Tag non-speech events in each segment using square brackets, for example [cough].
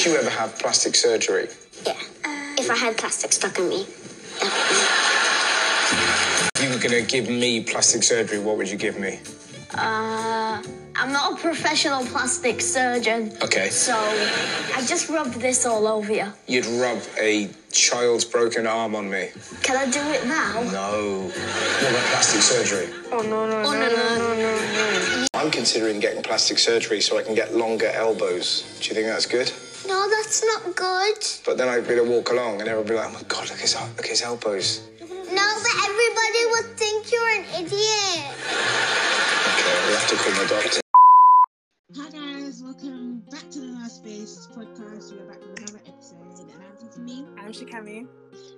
Would you ever have plastic surgery? Yeah. if I had plastic stuck in me. If you were going to give me plastic surgery, what would you give me? Uh, I'm not a professional plastic surgeon. Okay. So I just rubbed this all over you. You'd rub a child's broken arm on me. Can I do it now? No. What about plastic surgery? Oh no no no no no no. I'm considering getting plastic surgery so I can get longer elbows. Do you think that's good? No, that's not good. But then I'd be to walk along and everyone would be like, oh my god, look at his, look at his elbows. No, but everybody would think you're an idiot. Okay, we'll have to call my doctor. Hi guys, welcome back to the Noire Space podcast. We're back with another episode, and I'm Tofunmi, I'm Sekemi.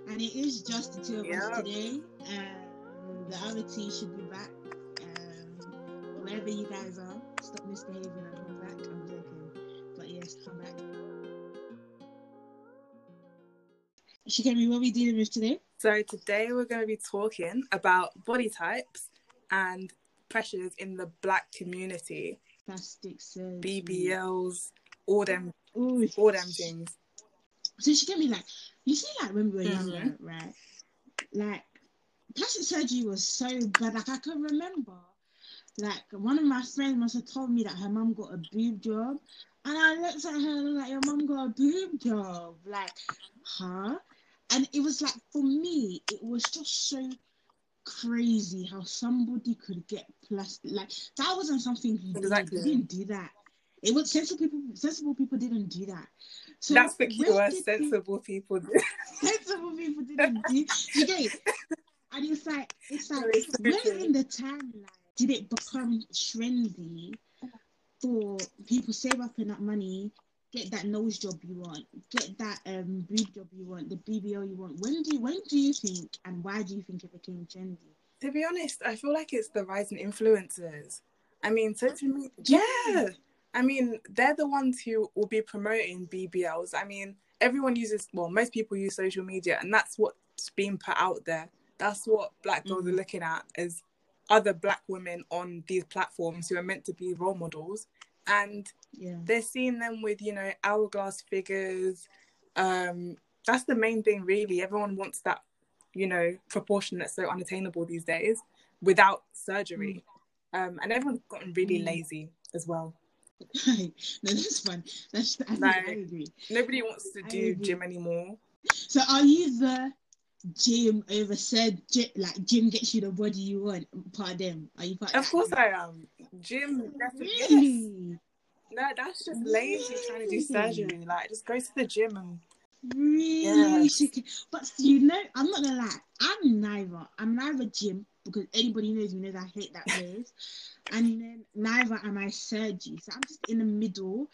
and it is just the two of Yeah. us today. Um, the other two should be back. Um, wherever you guys are, stop misbehaving and come back. I'm joking, but yes, come back. Sekemi, what are we dealing with today? So today we're going to be talking about body types and pressures in the black community, Plastic surgery. BBLs, all them, Ooh. all them things. So she get me like, you see, like when we were Mhm. younger, right? Like plastic surgery was so bad. Like I can remember, like one of my friends must have told me that her mum got a boob job, and I looked at her and like, "Your mum got a boob job?" Like, huh? And it was like for me, it was just so crazy how somebody could get plastic. Like that wasn't something you did. You didn't do that. It was sensible people. Sensible people didn't do that. So That's the key word, sensible people. [laughs] sensible people didn't do. You get it? And it's like, it's like, when in the timeline did it become trendy for people save up enough money, get that nose job you want, get that um boob job you want, the BBL you want? When do you, when do you think and why do you think it became trendy? to be honest, I feel like it's the rise in influencers. I mean, social media. Yeah. Yeah. I mean, they're the ones who will be promoting BBLs. I mean, everyone uses, well, most people use social media, and that's what's being put out there. That's what black girls are Mhm. looking at as other black women on these platforms who are meant to be role models. And Yeah. they're seeing them with, you know, hourglass figures. Um, that's the main thing, really. Everyone wants that, you know, proportion that's so unattainable these days without surgery. Um, and everyone's gotten really Mm. lazy as well. [laughs] no, that's fun. That's I, agree. Nobody wants to I do agree. gym anymore. So are you the gym over said gym, like gym gets you the body you want part of them? Are you part Of that course? I am. gym definitely. Yes. Really? No, that's just lazy trying to do surgery. Like, just go to the gym and Really? Yes. But you know, I'm not gonna lie, I'm neither. I'm neither gym because anybody knows me knows I hate that place. And then neither am I surgery. So I'm just in the middle.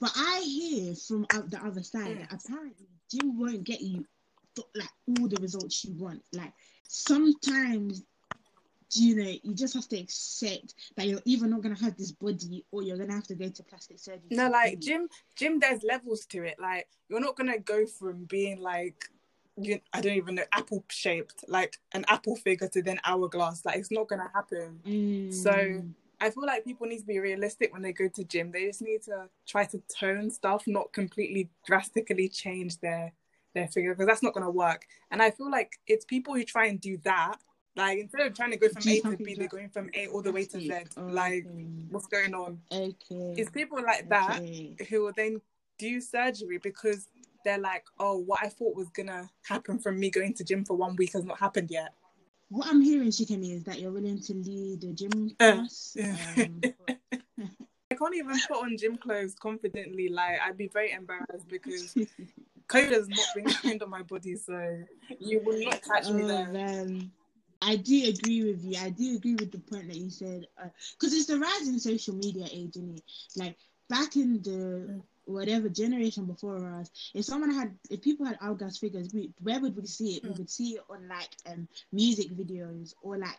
But I hear from out the other side that apparently gym won't get you like all the results you want. Like sometimes you know, you just have to accept that you're either not gonna have this body or you're gonna have to go to plastic surgery. No, like gym, gym. There's levels to it. Like you're not gonna go from being like, you, I don't even know, apple shaped, like an apple figure, to then hourglass. Like it's not gonna happen. So Mm. I feel like people need to be realistic when they go to gym. They just need to try to tone stuff, not completely drastically change their their figure because that's not gonna work. And I feel like it's people who try and do that. Like instead of trying to go from A to B, they're going from A all the way to Z. Like what's going on? Okay. It's people like that Okay. who will then do surgery because they're like, oh, what I thought was gonna happen from me going to gym for one week has not happened yet. What I'm hearing, Sekemi, is that you're willing to lead a gym Uh, class. yeah. Um, I can't even put on gym clothes confidently. Like I'd be very embarrassed because [laughs] COVID has not been kind on my body, so you will not catch me oh, there. man. I do agree with you. I do agree with the point that you said because it's the rise in social media age, is it? Like back in the whatever generation before us, if someone had, if people had hourglass figures, we, where would we see it? We Mm. would see it on like um music videos or like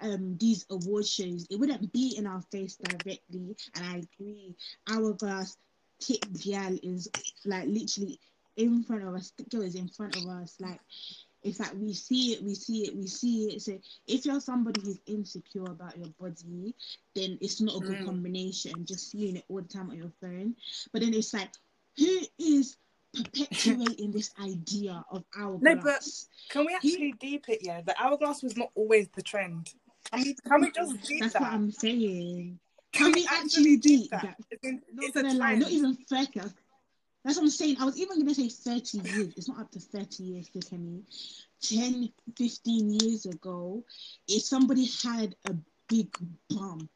um these award shows. It wouldn't be in our face directly. And I agree, hourglass tip gal is like literally in front of us. The girl is in front of us, like it's like we see it, we see it, we see it. So if you're somebody who's insecure about your body, then it's not a good Mm. combination. Just seeing it all the time on your phone. But then it's like, who is perpetuating this idea of hourglass. [laughs] No, but can we actually deep it? Yeah, the hourglass was not always the trend. Can we, can we just deep That's that? what I'm saying. Can Can we we actually actually deep that? that? It's, in, Not it's a gonna lie, not even 30. That's what I'm saying. I was even gonna say 30 years. It's not up to 30 years, me. 10, 15 years ago, if somebody had a big bum,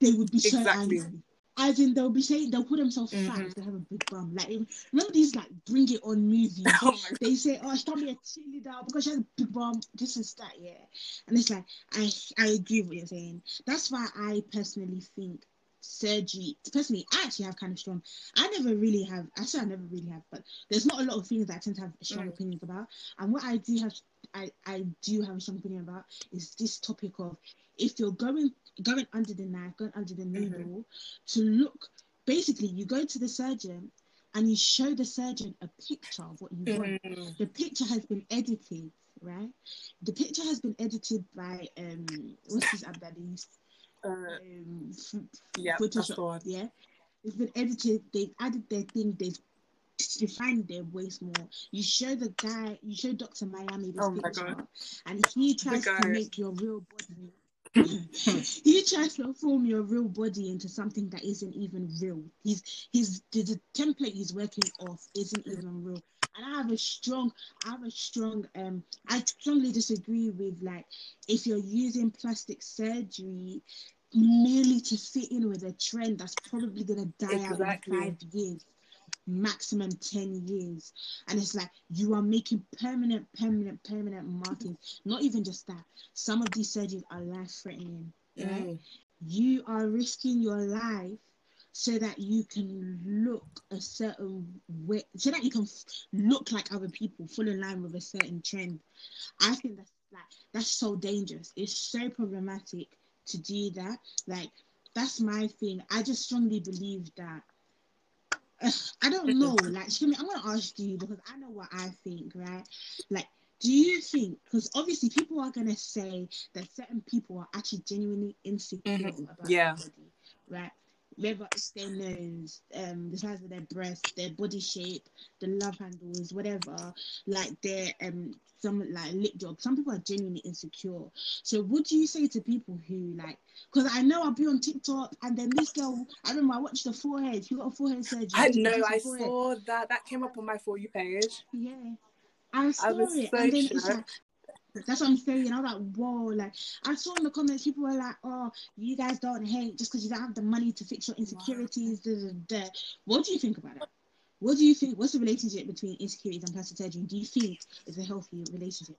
they would be so Exactly. angry. As in, they'll be saying they'll put themselves fat Mhm. if they have a big bum. Like, remember these like bring it on movies? [laughs] Oh they say, "Oh, she can't be a cheerleader because she has a big bum." This is that, yeah. And it's like I I agree with what you're saying. That's why I personally think surgery. Personally, I actually have kind of strong. I never really have. I say I never really have, but there's not a lot of things that I tend to have strong Mm. opinions about. And what I do have, I I do have a strong opinion about is this topic of if you're going going under the knife, going under the Mm-hmm. needle, to look. Basically, you go to the surgeon and you show the surgeon a picture of what you want Mm. the picture has been edited, right? The picture has been edited by um what's this app that they? Uh, Um, yeah, Photoshop. Yeah, it's been edited. They've added their thing. They've defined their waist more. You show the guy. You show Doctor Miami this Oh picture, and he tries to make your real body. [coughs] he tries to form your real body into something that isn't even real. He's he's the, the template he's working off isn't even real. And I have a strong, I have a strong, um, I strongly disagree with like if you're using plastic surgery merely to fit in with a trend that's probably gonna die Exactly. out in five years, maximum ten years. And it's like you are making permanent, permanent, permanent markings. Not even just that. Some of these surgeries are life threatening. Right? Mm. you are risking your life so that you can look a certain way, so that you can f- look like other people, fall in line with a certain trend. I think that's like that's so dangerous. It's so problematic to do that. Like that's my thing. I just strongly believe that. Ugh, [sighs] I don't [laughs] know. Like, Shimi, I'm gonna ask you because I know what I think, right? Like, do you think? Because obviously, people are gonna say that certain people are actually genuinely insecure Mhm. about Yeah. their body, right? Whether it's their nose, um, the size of their breast, their body shape, the love handles, whatever, like their um, some like lip job. Some people are genuinely insecure. So, would you say to people who like? Because I know I'll be on TikTok, and then this girl, I remember I watched the forehead. She got a forehead surgery. I know. I forehead. saw that. That came up on my for you page. Yeah. I saw was it. so and then it's like that's what I'm saying. I was like, whoa, like I saw in the comments people were like, Oh, you guys don't hate just because you don't have the money to fix your insecurities. Da, da, da. What do you think about it? What do you think? What's the relationship between insecurities and plastic surgery? Do you think it's a healthy relationship?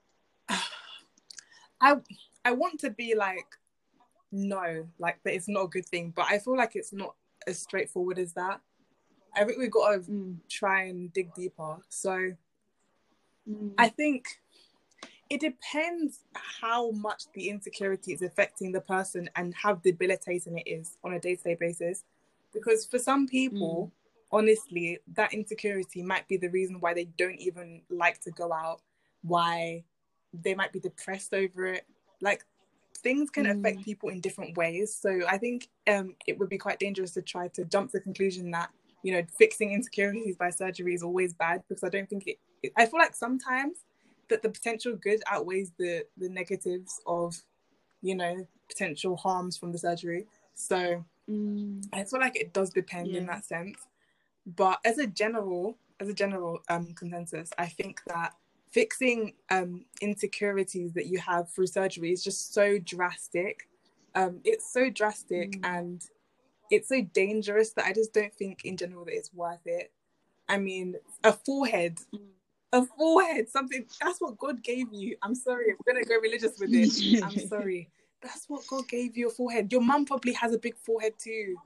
[sighs] I I want to be like no, like that it's not a good thing, but I feel like it's not as straightforward as that. I think we've got to Mm. try and dig deeper. So Mm. I think it depends how much the insecurity is affecting the person and how debilitating it is on a day to day basis. Because for some people, honestly, that insecurity might be the reason why they don't even like to go out, why they might be depressed over it. Like things can Mm. affect people in different ways. So I think um, it would be quite dangerous to try to jump to the conclusion that, you know, fixing insecurities by surgery is always bad because I don't think it I feel like sometimes that the potential good outweighs the the negatives of you know potential harms from the surgery so Mm. i feel like it does depend in that sense but as a general as a general um consensus i think that fixing um insecurities that you have through surgery is just so drastic um it's so drastic Mm. and it's so dangerous that i just don't think in general that it's worth it i mean a forehead Mm. A forehead, something that's what God gave you. I'm sorry, I'm gonna go religious with it. I'm [laughs] sorry. That's what God gave you a forehead. Your mum probably has a big forehead too.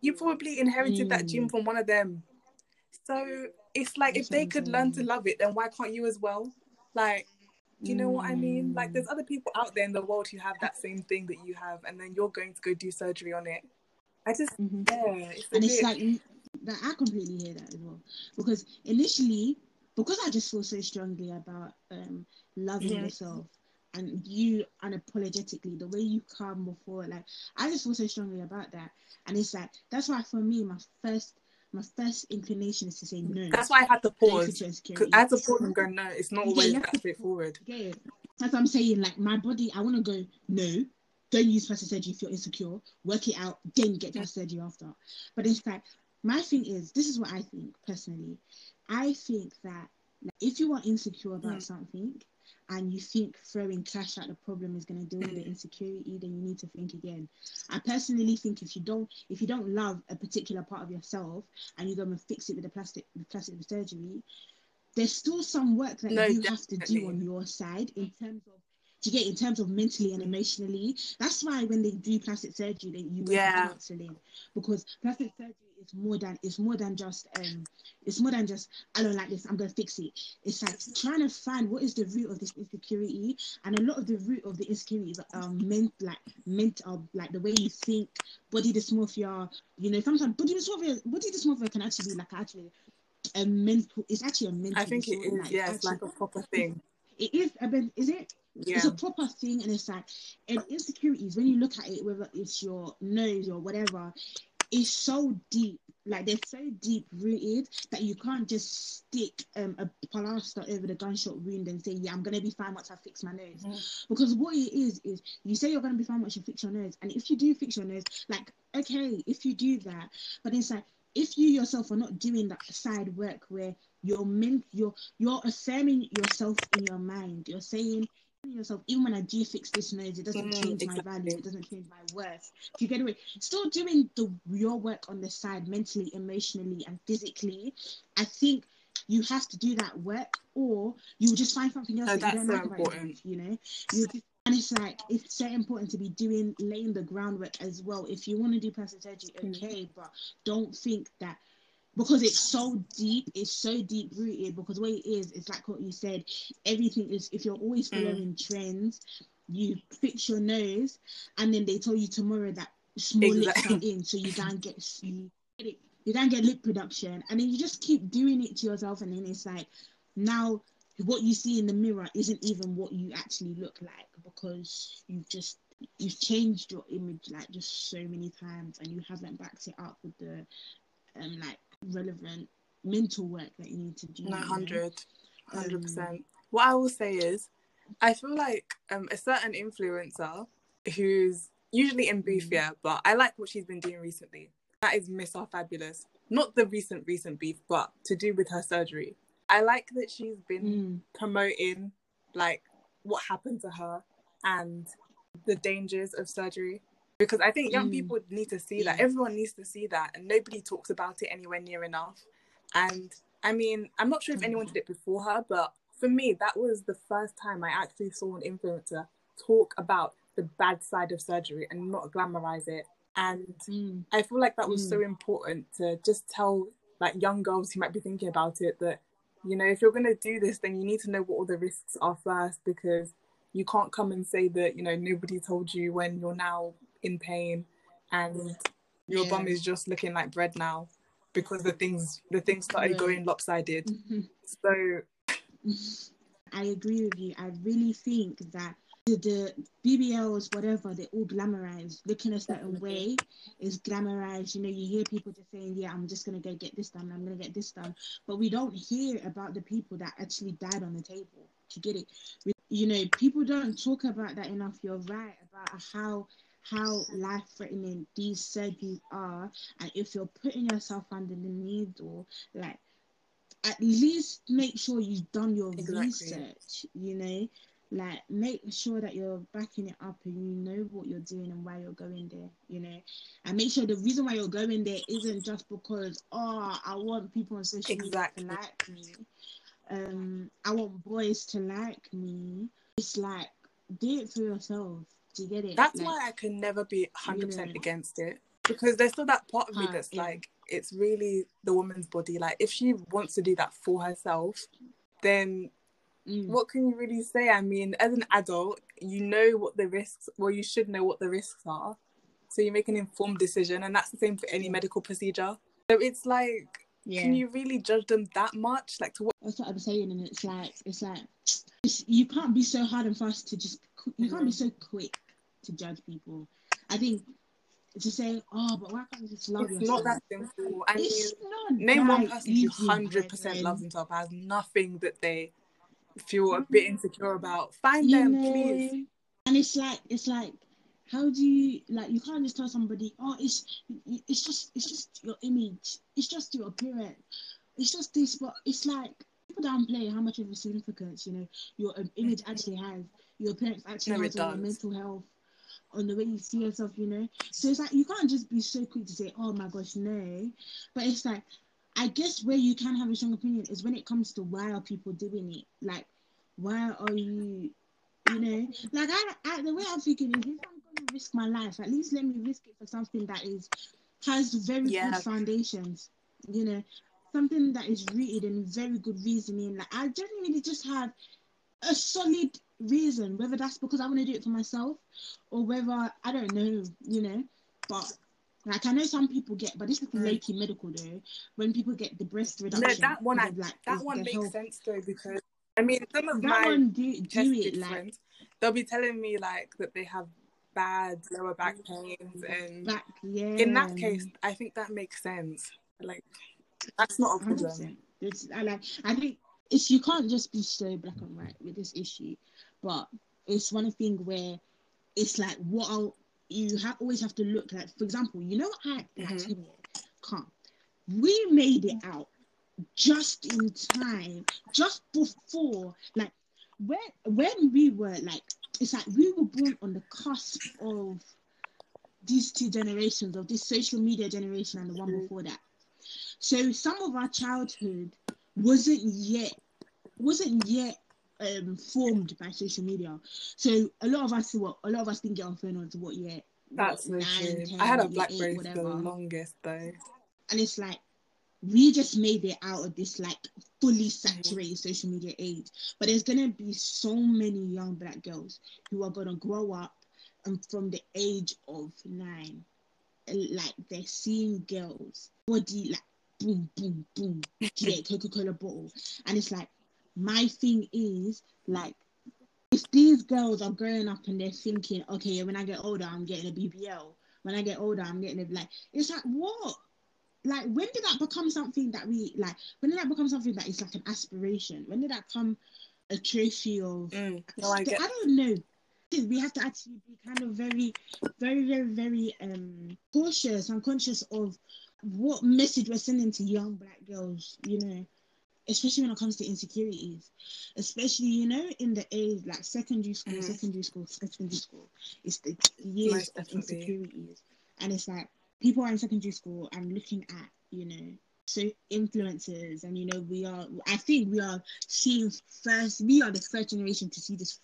You probably inherited that gene Mm. from one of them. So it's like if they could learn to love it, then why can't you as well? Like, do you know what I mean? Like, Mm. there's other people out there in the world who have that same thing that you have, and then you're going to go do surgery on it. I just, Mhm. yeah, it's and it's like mm, that I completely hear that as well because initially because I just feel so strongly about um loving Mhm. yourself and you unapologetically the way you come before like I just feel so strongly about that and it's like that's why for me my first my first inclination is to say no. That's why I had to pause. Because. I had to pause and go, no, it's not Yeah, always have that straightforward. Yeah, that's what I'm saying. Like my body, I want to go no. Don't use plastic surgery if you're insecure. Work it out, then get plastic surgery after. But it's like my thing is, this is what I think personally. I think that if you are insecure about Mm. something and you think throwing cash at the problem is going to deal with the Mm. insecurity, then you need to think again. I personally think if you don't if you don't love a particular part of yourself and you're going to fix it with a plastic with plastic surgery, there's still some work that No, you have to do on your side in terms of to get in terms of mentally and emotionally that's why when they do plastic surgery they you Yeah. counseling because plastic surgery is more than it's more than just um it's more than just i don't like this i'm gonna fix it it's like trying to find what is the root of this insecurity and a lot of the root of the insecurities are meant like meant of like the way you think body dysmorphia you know sometimes body dysmorphia body dysmorphia can actually be like actually a mental it's actually a mental I think it is, yeah, it's actually- like a proper thing. [laughs] it is a bit is it Yeah. it's a proper thing and it's like and insecurities when you look at it whether it's your nose or whatever it's so deep like they're so deep rooted that you can't just stick um, a plaster over the gunshot wound and say yeah i'm gonna be fine once i fix my nose Mhm. because what it is is you say you're gonna be fine once you fix your nose and if you do fix your nose like okay if you do that but it's like if you yourself are not doing that side work where you're meant you're you're affirming yourself in your mind you're saying yourself even when i do fix this nose it doesn't Mm, change my value it doesn't change my worth. Do you get away still doing the your work on the side mentally emotionally and physically i think you have to do that work or you will just find something else No, that you that's don't so like important. you know? You just and it's like it's so important to be doing laying the groundwork as well. If you want to do plastic surgery Mm. okay but don't think that because it's so deep, it's so deep rooted. Because what it is, it's like what you said. Everything is if you're always Mm. following trends, you fix your nose, and then they tell you tomorrow that small lips are in, so you can't get you get it, you can't get lip production, and then you just keep doing it to yourself, and then it's like now what you see in the mirror isn't even what you actually look like because you've just you've changed your image like just so many times and you haven't backed it up with the um like relevant mental work that you need to do. No, you know? hundred, Um, hundred percent. What I will say is, I feel like um, a certain influencer who's usually in beef, Mm. yeah, but I like what she's been doing recently. That is Miss Our Fabulous. Not the recent recent beef, but to do with her surgery. I like that she's been Mm, promoting like what happened to her and the dangers of surgery because I think young Mm. people need to see that. Everyone needs to see that, and nobody talks about it anywhere near enough. And I mean, I'm not sure if anyone did it before her, but for me, that was the first time I actually saw an influencer talk about the bad side of surgery and not glamorize it. And mm, I feel like that was so important to just tell like young girls who might be thinking about it that you know if you're going to do this then you need to know what all the risks are first because you can't come and say that you know nobody told you when you're now in pain and your Yeah. bum is just looking like bread now because the things the things started Yeah. going lopsided mhm. so I agree with you. I really think that the, BBLs, whatever, they're all glamorized. Looking a certain way is glamorized. You know, you hear people just saying, "Yeah, I'm just gonna go get this done. I'm gonna get this done," but we don't hear about the people that actually died on the table. To get it, we, you know, people don't talk about that enough. You're right about how how life threatening these surgeries are, and if you're putting yourself under the needle, like at least make sure you've done your Exactly. research, you know, like make sure that you're backing it up and you know what you're doing and why you're going there, you know, and make sure the reason why you're going there isn't just because, oh, I want people on social Exactly. media to like me, um, I want boys to like me. It's like, do it for yourself. Do you get it? that's Like, why I can never be 100% know. against it because there's still that part of me that's yeah. like it's really the woman's body like if she wants to do that for herself then mm, what can you really say i mean as an adult you know what the risks well you should know what the risks are so you make an informed decision and that's the same for any medical procedure so it's like yeah. can you really judge them that much like to what That's what I'm saying, and it's like it's like it's, you can't be so hard and fast to just you can't be so quick to judge people. I think to say, oh, but why can't you just love It's yourself? not that simple. I mean, It's not name one person who hundred percent loves themselves has nothing that they feel a bit insecure about. Find You them, know, please. And it's like it's like how do you like you can't just tell somebody, oh it's it's just it's just your image, it's just your appearance, it's just this, but it's like people downplay how much of a significance, you know, your um, image actually has, your appearance actually No, has on your mental health, on the way you see yourself, you know. So it's like you can't just be so quick to say, Oh my gosh, no. But it's like I guess where you can have a strong opinion is when it comes to why are people doing it? Like why are you you know, like I, I the way I'm thinking is if I'm gonna risk my life, at least let me risk it for something that is has very Yeah. good foundations, you know, something that is rooted in very good reasoning. Like I genuinely just have a solid reason, whether that's because I want to do it for myself or whether I don't know, you know. But like I know some people get, but this is Mm. lately medical though. When people get the breast No, reduction, that one, I, like, that one makes health. sense though because I mean, some of That my one do, do it like friends, they'll be telling me like that they have bad lower back pains, and back, yeah. in that case, I think that makes sense. Like, that's not a problem. It's I like I think it's you can't just be so black and white with this issue, but it's one thing where it's like what I'll, you have always have to look like. For example, you know what I Mhm. Tim, come. We made it out just in time, just before like when when we were like it's like we were born on the cusp of these two generations of this social media generation and the one Mhm. before that. So some of our childhood wasn't yet wasn't yet um, formed by social media. So a lot of us were a lot of us didn't get on phone until what yet. That's so what, nine, true. 10, I had a BlackBerry for the longest though. And it's like we just made it out of this like fully Mm-hmm. saturated social media age. But there's gonna be so many young black girls who are gonna grow up and from the age of nine, like they're seeing girls body like boom, boom, boom, yeah, Coca Cola bottle, and it's like my thing is like. If these girls are growing up and they're thinking, okay, when I get older, I'm getting a BBL. When I get older, I'm getting a like. It's like what? like when did that become something that we like when did that become something that is like an aspiration when did that come a trophy of Mm, no, I get. I don't know we have to actually be kind of very very very very um cautious and conscious of what message we're sending to young black girls you know especially when it comes to insecurities especially you know in the age like secondary school Mhm. secondary school secondary school it's the years Most of definitely. insecurities and it's like people are in secondary school and looking at you know so influences and you know we are i think we are seeing first we are the first generation to see this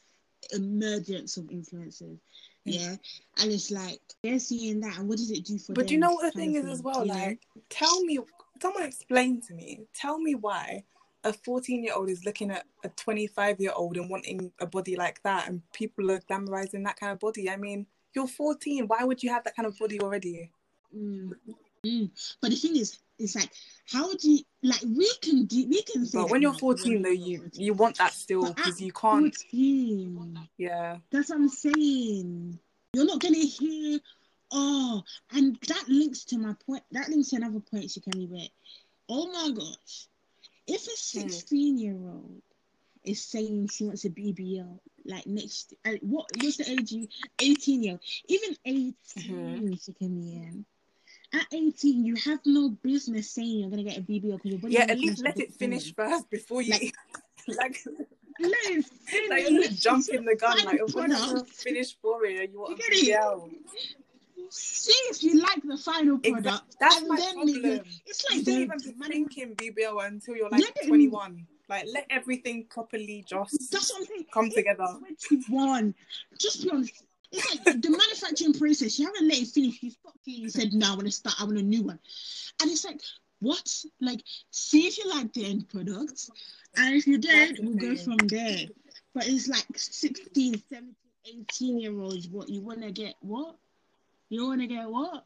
emergence of influencers yeah and it's like they're seeing that and what does it do for you? But them do you know what the thing is as well? you know? Like, tell me, someone explain to me. Tell me why a 14 year old is looking at a 25 year old and wanting a body like that, and people are glamorizing that kind of body. I mean, you're 14. Why would you have that kind of body already? Mm. Mm. But the thing is, it's like, how do you like? We can do, we can. Say But when you're 14, though, you you want that still because you can't. 14, Yeah. that's what I'm saying. You're not gonna hear, oh, and that links to my point. That links to another point, Sekemi, where, oh my gosh, if a Hmm. 16 year old is saying she wants a BBL, like next, uh, what what's the age you? 18 year old, even 18, Mhm. Sekemi, yeah. At 18, you have no business saying you're gonna get a BBL because Yeah, at least let it finish first before you. Like- [laughs] Like, Let it [laughs] like, finish. you're just jumping the gun. Like, oh, you're product. finish for it, you want a You get? BBL. See if you like the final product. Exactly. That's and my then problem. you- It's You like don't even be thinking BBL until you're like Let 21. Like, let everything properly just That's what I'm saying. come together. you're 21, just be honest. It's like the manufacturing process. You haven't let it finish. You stopped it. You said, "No, I want to start. I want a new one." And it's like, what? Like, see if you like the end product, and if you don't, we'll go from there. But it's like 16, 17, 18 year olds. What you want to get? What? You want to get what?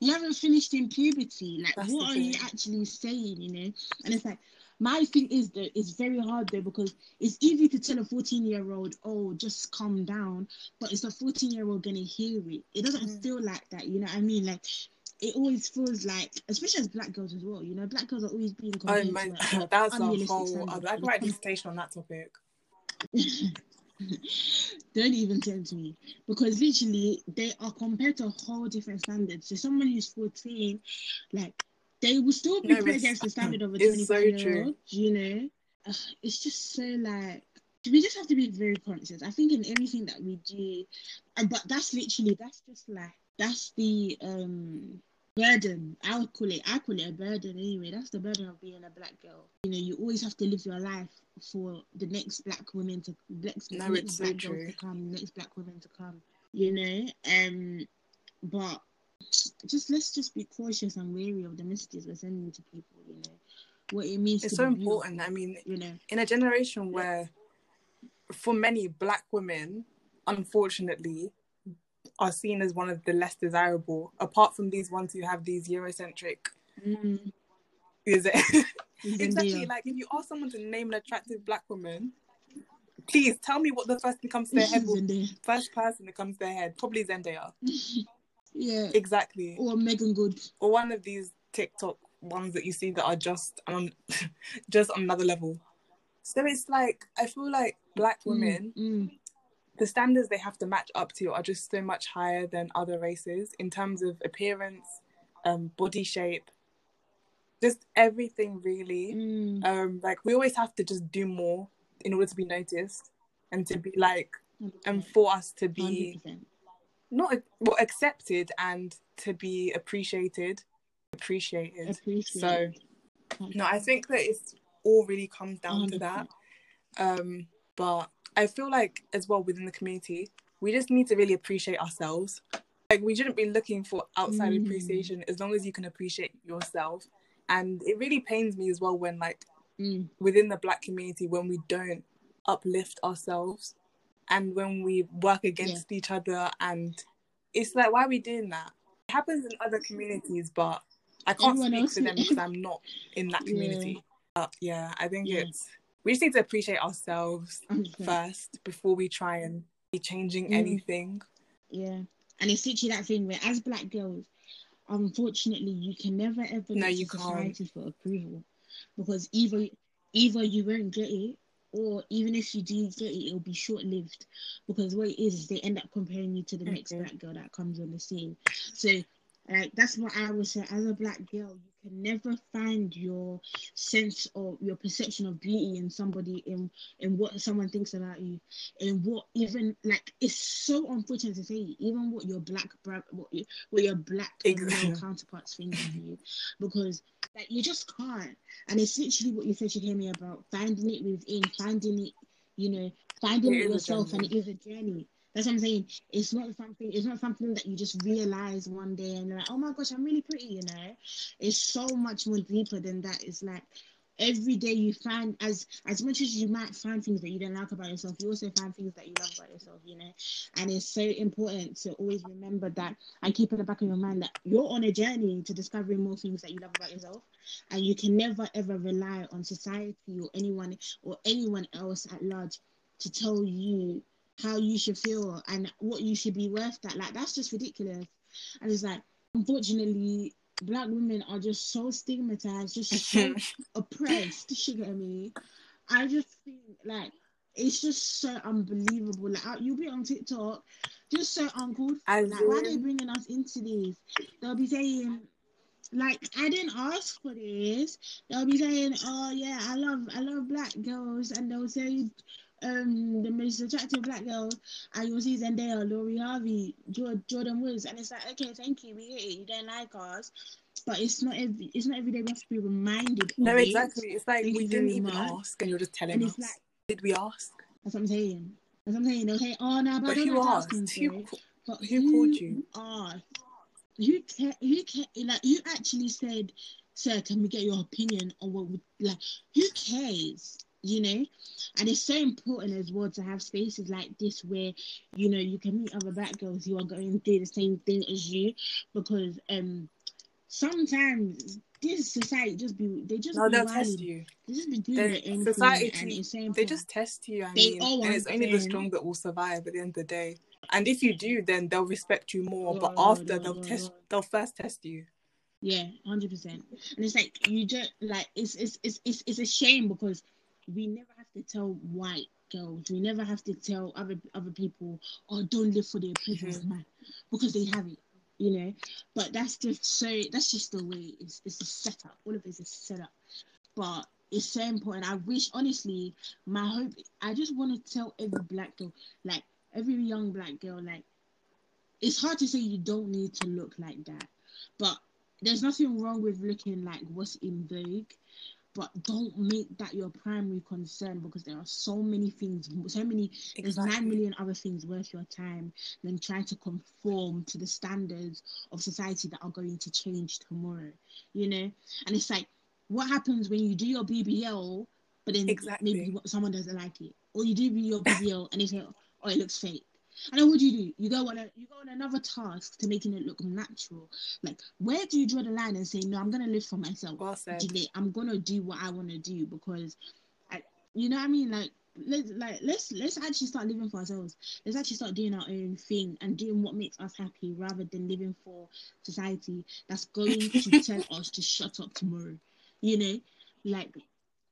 You haven't finished in puberty. Like, That's what are you actually saying? You know? And it's like, my thing is that it's very hard though because it's easy to tell a 14 year old, oh, just calm down, but it's a 14 year old gonna hear it. It doesn't Mm. feel like that, you know what I mean? Like it always feels like, especially as black girls as well, you know, black girls are always being Oh my, like, [laughs] that's a whole. standards Other, I when could it write a dissertation on that topic. [laughs] Don't even tempt me because literally they are compared to a whole different standards. So someone who's 14, like they will still be No, put against the standard of a it's so 25 year true. old, you know? Ugh, it's just so like we just have to be very conscious. I think in everything that we do, and but that's literally that's just like that's the um burden. I would call it I call it a burden anyway. That's the burden of being a black girl. You know, you always have to live your life for the next black women to next, No, next it's so black girls to come, next black women to come. You know, um, but just let's just be cautious and wary of the messages we're sending to people. You know, what it means. It's to so beautiful, important. I mean, You know, in a generation where, for many black women, unfortunately, are seen as one of the less desirable, apart from these ones who have these Eurocentric. mm, Is it [laughs] exactly like if you ask someone to name an attractive black woman, please tell me what the first thing comes to their head. [laughs] First person that comes to their head, probably Zendaya. [laughs] Yeah, Exactly. or Meagan Good. or one of these TikTok ones that you see that are just on [laughs] just on another level. So it's like I feel like black women, Mm, mm. the standards they have to match up to are just so much higher than other races in terms of appearance, um, body shape, just everything really. Mm, Um, like we always have to just do more in order to be noticed and to be like and for us to be 100%. Not well accepted and to be appreciated appreciated. Appreciate. so no i think that it's all really comes down to that. Um but i feel like as well within the community we just need to really appreciate ourselves. Like we shouldn't be looking for outside Mm. appreciation as long as you can appreciate yourself. And it really pains me as well when like Mm, within the black community when we don't uplift ourselves and when we work against each other and it's like why are we doing that it happens in other communities but i can't Everyone speak for them because i'm not in that [laughs] Yeah. community but yeah i think Yeah. it's we just need to appreciate ourselves [laughs] 100%. first before we try and be changing Mm. anything Yeah, and it's literally that thing where, as black girls, unfortunately, you can never ever No, you to can't. for approval because either either you won't get it, or even if you do get it, it'll be short lived because what it is is they end up comparing you to the next Mhm. black girl that comes on the scene. So. Like that's what I would say. As a black girl, you can never find your sense or your perception of beauty in somebody in in what someone thinks about you and what even like it's so unfortunate to say even what your black bra- what, you, what your black male counterparts think of you. Because like you just can't. And it's literally what you said you hear me about finding it within finding it you know finding It yourself and it is a journey that's what I'm saying. It's not something. It's not something that you just realize one day and like, oh my gosh, I'm really pretty. You know, it's so much more deeper than that. It's like every day you find as as much as you might find things that you don't like about yourself, you also find things that you love about yourself. You know, and it's so important to always remember that and keep in the back of your mind that you're on a journey to discovering more things that you love about yourself, and you can never ever rely on society or anyone or anyone else at large to tell you how you should feel and what you should be worth that like that's just ridiculous. And it's like unfortunately black women are just so stigmatized just [laughs] so oppressed you get me i just think like it's just so unbelievable. Like you'll be on tiktok just so uncalled for like why are they bringing us into this? They'll be saying like I didn't ask for this. They'll be saying, "Oh yeah, I love I love black girls," and they'll say, "Um, the most attractive black girl," and you'll see Zendaya, Lori Harvey, Jordyn, Woods, and it's like, okay, thank you, we get it. You don't like us, but it's not every it's not every day we have to be reminded. no of it. exactly it's like Thank we didn't even much. ask and you're just telling And us like did we ask that's what I'm saying. That's what I'm saying. They'll "Oh no, but, but who asked who, for it." But who called you? Asked? Who ca- Who ca- Like you actually said, "Sir, can we get your opinion on what we like?" Who cares? You know, and it's so important as well to have spaces like this where you know you can meet other black girls who are going through the same thing as you, because um sometimes this society just be they just No, be they'll test you. They just be doing They- their society thing and insane. They just test you. I They mean, and it's only the strong that will survive at the end of the day. And if you do, then they'll respect you more. But after, they'll test. They'll first test you. Yeah, hundred percent. And it's like you just like it's it's it's it's it's a shame because we never have to tell white girls, we never have to tell other other people, oh, don't live for the approval of man because they have it, you know. But that's just so that's just the way it's it's a setup. All of this is set up, but it's so important. I wish honestly, my hope. I just want to tell every black girl, like every young black girl, like it's hard to say you don't need to look like that, but there's nothing wrong with looking like what's in vogue, but don't make that your primary concern because there are so many things, so many, there's nine million other things worth your time than trying to conform to the standards of society that are going to change tomorrow, you know? And it's like, what happens when you do your BBL, but then Exactly. maybe someone doesn't like it, or you do your BBL and they say, oh, it looks fake. And then what do you do? You go on a you go on another task to making it look natural. Like where do you draw the line and say no? I'm gonna live for myself. Well. I'm gonna do what I want to do because, I, you know what I mean. Like let's like let's let's actually start living for ourselves. Let's actually start doing our own thing and doing what makes us happy rather than living for society that's going to [laughs] tell us to shut up tomorrow. You know, like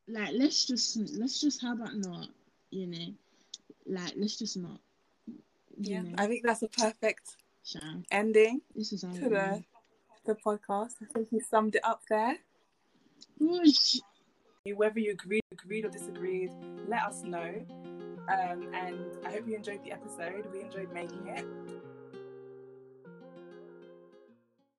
like let's just let's just how about not? You know, like let's just not. You Yeah, know, I think that's a perfect Sha, ending this is to the the podcast. I think you summed it up there. Whoosh. Whether you agreed, agreed or disagreed, let us know. Um, and I hope you enjoyed the episode. We enjoyed making it.